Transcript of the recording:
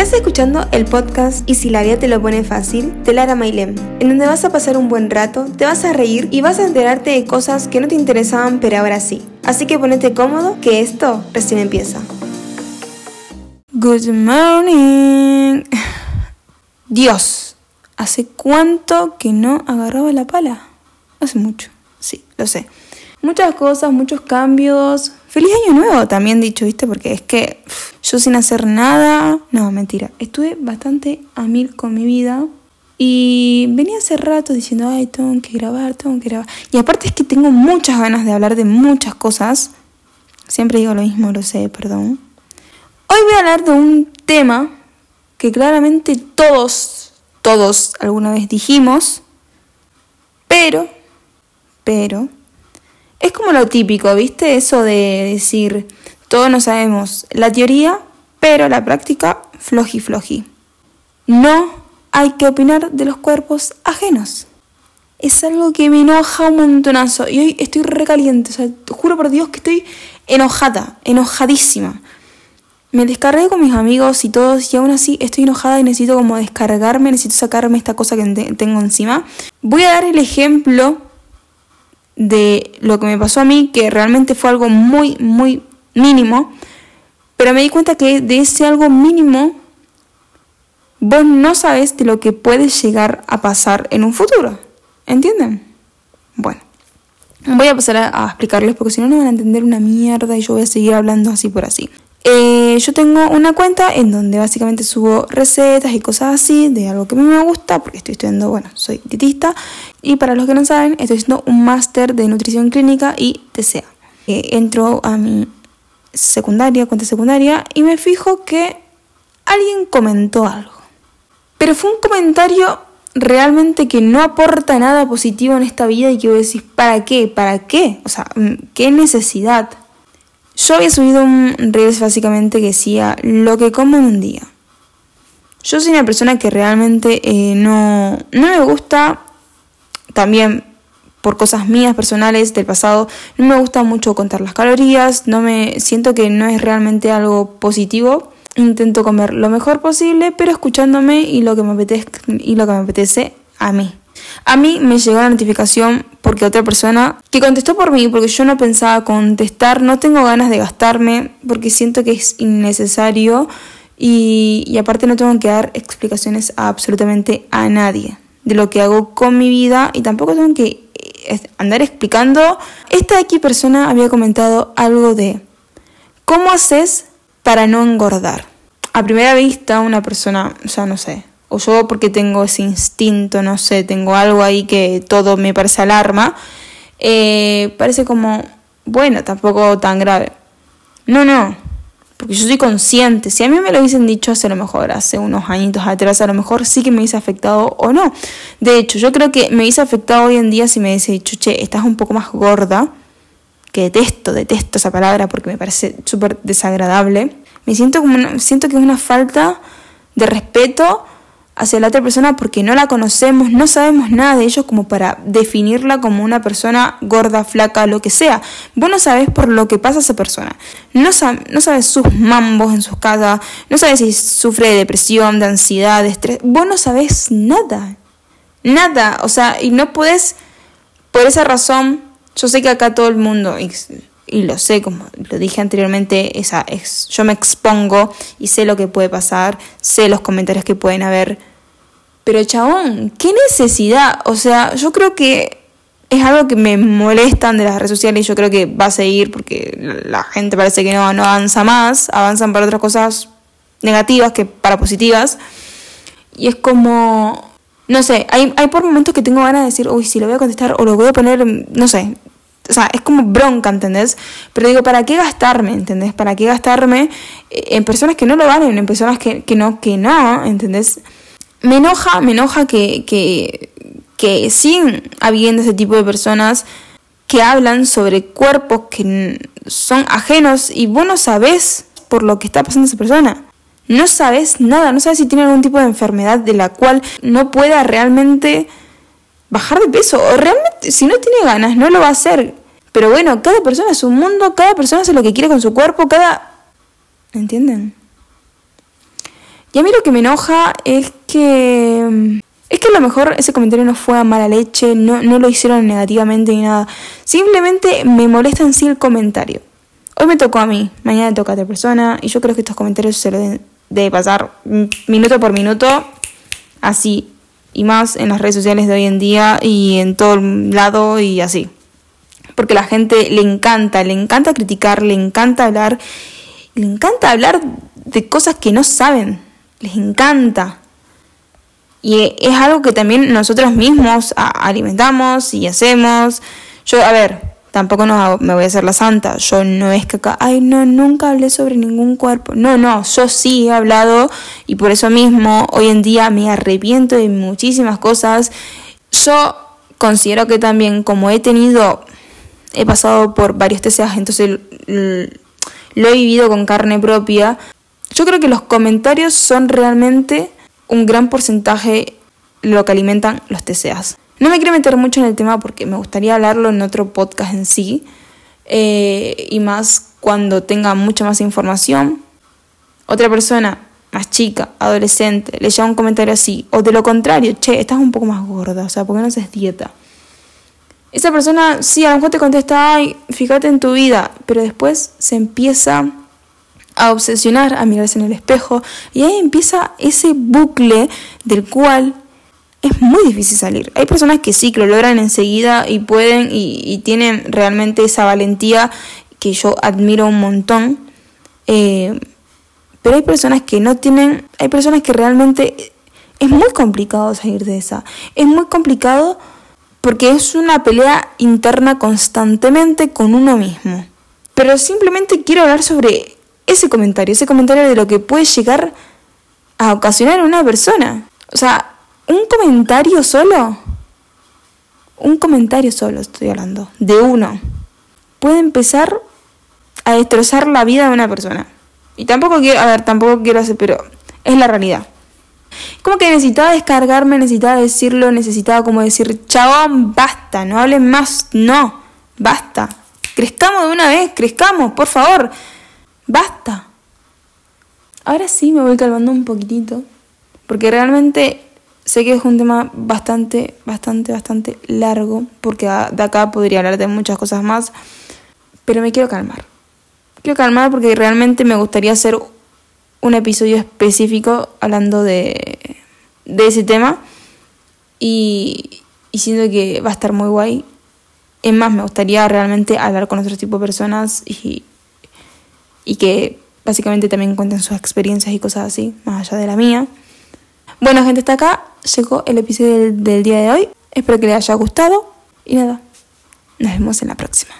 Estás escuchando el podcast Y si la vida te lo pone fácil de Lara Mailem, en donde vas a pasar un buen rato, te vas a reír y vas a enterarte de cosas que no te interesaban pero ahora sí. Así que ponete cómodo que esto recién empieza. Good morning. Dios, ¿hace cuánto que no agarraba la pala? Hace mucho, sí, lo sé. Muchas cosas, muchos cambios. Feliz año nuevo también dicho, ¿viste? Porque es que yo sin hacer nada... No, mentira. Estuve bastante a mil con mi vida. Y venía hace rato diciendo, ay, tengo que grabar, tengo que grabar. Y aparte es que tengo muchas ganas de hablar de muchas cosas. Siempre digo lo mismo, lo sé, perdón. Hoy voy a hablar de un tema que claramente todos, todos alguna vez dijimos. Pero, pero es como lo típico, ¿viste? Eso de decir, todos no sabemos la teoría, pero la práctica, floji floji. No hay que opinar de los cuerpos ajenos. Es algo que me enoja un montonazo. Y hoy estoy recaliente. O sea, juro por Dios que estoy enojada, enojadísima. Me descargué con mis amigos y todos y aún así estoy enojada y necesito como descargarme, necesito sacarme esta cosa que tengo encima. Voy a dar el ejemplo de lo que me pasó a mí, que realmente fue algo muy, muy mínimo, pero me di cuenta que de ese algo mínimo, vos no sabes de lo que puede llegar a pasar en un futuro. ¿Entienden? Bueno, voy a pasar a, explicarles porque si no, no van a entender una mierda y yo voy a seguir hablando así por así. Eh, yo tengo una cuenta en donde básicamente subo recetas y cosas así de algo que a mí me gusta, porque estoy estudiando, bueno, soy dietista. Y para los que no saben, estoy haciendo un máster de nutrición clínica y TCA. Eh, entro a mi secundaria, cuenta secundaria, y me fijo que alguien comentó algo. Pero fue un comentario realmente que no aporta nada positivo en esta vida y que vos decís, ¿para qué? ¿Para qué? O sea, ¿qué necesidad? Yo había subido un Reels básicamente que decía lo que como en un día. Yo soy una persona que realmente eh, no, no me gusta, también por cosas mías personales del pasado, no me gusta mucho contar las calorías, no me siento que no es realmente algo positivo. Intento comer lo mejor posible, pero escuchándome y lo que me apetece, y lo que me apetece a mí. A mí me llegó la notificación porque otra persona que contestó por mí, porque yo no pensaba contestar, no tengo ganas de gastarme, porque siento que es innecesario y, y aparte no tengo que dar explicaciones a absolutamente a nadie de lo que hago con mi vida y tampoco tengo que andar explicando. Esta aquí persona había comentado algo de ¿cómo haces para no engordar? A primera vista una persona, o sea, no sé, o yo porque tengo ese instinto, no sé, tengo algo ahí que todo me parece alarma, eh, parece como, bueno, tampoco tan grave. No, no, porque yo soy consciente. Si a mí me lo hubiesen dicho hace a lo mejor, hace unos añitos atrás, a lo mejor sí que me hubiese afectado o no. De hecho, yo creo que me hubiese afectado hoy en día si me hubiese dicho, che, estás un poco más gorda, que detesto, detesto esa palabra porque me parece súper desagradable. Me siento como siento que es una falta de respeto hacia la otra persona porque no la conocemos, no sabemos nada de ellos como para definirla como una persona gorda, flaca, lo que sea. Vos no sabés por lo que pasa esa persona. No, no sabes sus mambos en sus casas, no sabes si sufre de depresión, de ansiedad, de estrés. Vos no sabés nada. Nada. O sea, y no puedes, por esa razón, yo sé que acá todo el mundo, y lo sé, como lo dije anteriormente, esa, es, yo me expongo y sé lo que puede pasar, sé los comentarios que pueden haber pero chabón, ¿qué necesidad? O sea, yo creo que es algo que me molestan de las redes sociales y yo creo que va a seguir porque la gente parece que no, no avanza más, avanzan para otras cosas negativas que para positivas. Y es como, no sé, hay, hay por momentos que tengo ganas de decir, uy, si lo voy a contestar o lo voy a poner, no sé. O sea, es como bronca, ¿entendés? Pero digo, ¿para qué gastarme, ¿entendés? ¿Para qué gastarme en personas que no lo valen, en personas que, que no, que no, ¿entendés? Me enoja, me enoja que, que, que habiendo ese tipo de personas que hablan sobre cuerpos que son ajenos y vos no sabés por lo que está pasando esa persona. No sabes nada, no sabes si tiene algún tipo de enfermedad de la cual no pueda realmente bajar de peso. O realmente, si no tiene ganas, no lo va a hacer. Pero bueno, cada persona es un mundo, cada persona hace lo que quiere con su cuerpo, cada... ¿Entienden? Y a mí lo que me enoja es que... Es que a lo mejor ese comentario no fue a mala leche, no, no lo hicieron negativamente ni nada. Simplemente me molesta en sí el comentario. Hoy me tocó a mí, mañana toca a otra persona, y yo creo que estos comentarios se lo deben pasar minuto por minuto, así, y más en las redes sociales de hoy en día y en todo lado y así. Porque la gente le encanta, le encanta criticar, le encanta hablar, le encanta hablar de cosas que no saben, les encanta. Y es algo que también nosotros mismos alimentamos y hacemos. Yo, a ver, tampoco no me voy a hacer la santa. Yo no es que acá, ay, no, nunca hablé sobre ningún cuerpo. No, no, yo sí he hablado y por eso mismo hoy en día me arrepiento de muchísimas cosas. Yo considero que también como he tenido, he pasado por varios TCAs, entonces lo he vivido con carne propia. Yo creo que los comentarios son realmente un gran porcentaje lo que alimentan los TCAs. No me quiero meter mucho en el tema porque me gustaría hablarlo en otro podcast en sí, eh, y más cuando tenga mucha más información. Otra persona más chica, adolescente, le lleva un comentario así, o de lo contrario, che, estás un poco más gorda, o sea, ¿por qué no haces dieta? Esa persona, sí, a lo mejor te contesta, ay, fíjate en tu vida, pero después se empieza a obsesionar, a mirarse en el espejo, y ahí empieza ese bucle del cual es muy difícil salir. Hay personas que sí, que lo logran enseguida y pueden y, tienen realmente esa valentía que yo admiro un montón. Eh, pero hay personas que no tienen, hay personas que realmente es muy complicado salir de esa. Es muy complicado porque es una pelea interna constantemente con uno mismo. Pero simplemente quiero hablar sobre ese comentario, ese comentario de lo que puede llegar a ocasionar en una persona. O sea, un comentario solo, un comentario solo estoy hablando, de uno, puede empezar a destrozar la vida de una persona. Y tampoco quiero, a ver, tampoco quiero hacer, pero es la realidad. Como que necesitaba descargarme, necesitaba decirlo, necesitaba como decir, chabón, basta, no hables más, no, basta. Crezcamos de una vez, crezcamos, por favor. Basta. Ahora sí me voy calmando un poquitito, porque realmente sé que es un tema bastante, bastante, bastante largo, porque de acá podría hablar de muchas cosas más, pero me quiero calmar. Quiero calmar porque realmente me gustaría hacer un episodio específico hablando de, de ese tema y, y siento que va a estar muy guay. Es más, me gustaría realmente hablar con otro tipo de personas y, y que básicamente también cuenten sus experiencias y cosas así, más allá de la mía. Bueno, gente, hasta acá llegó el episodio del, del día de hoy. Espero que les haya gustado y nada, nos vemos en la próxima.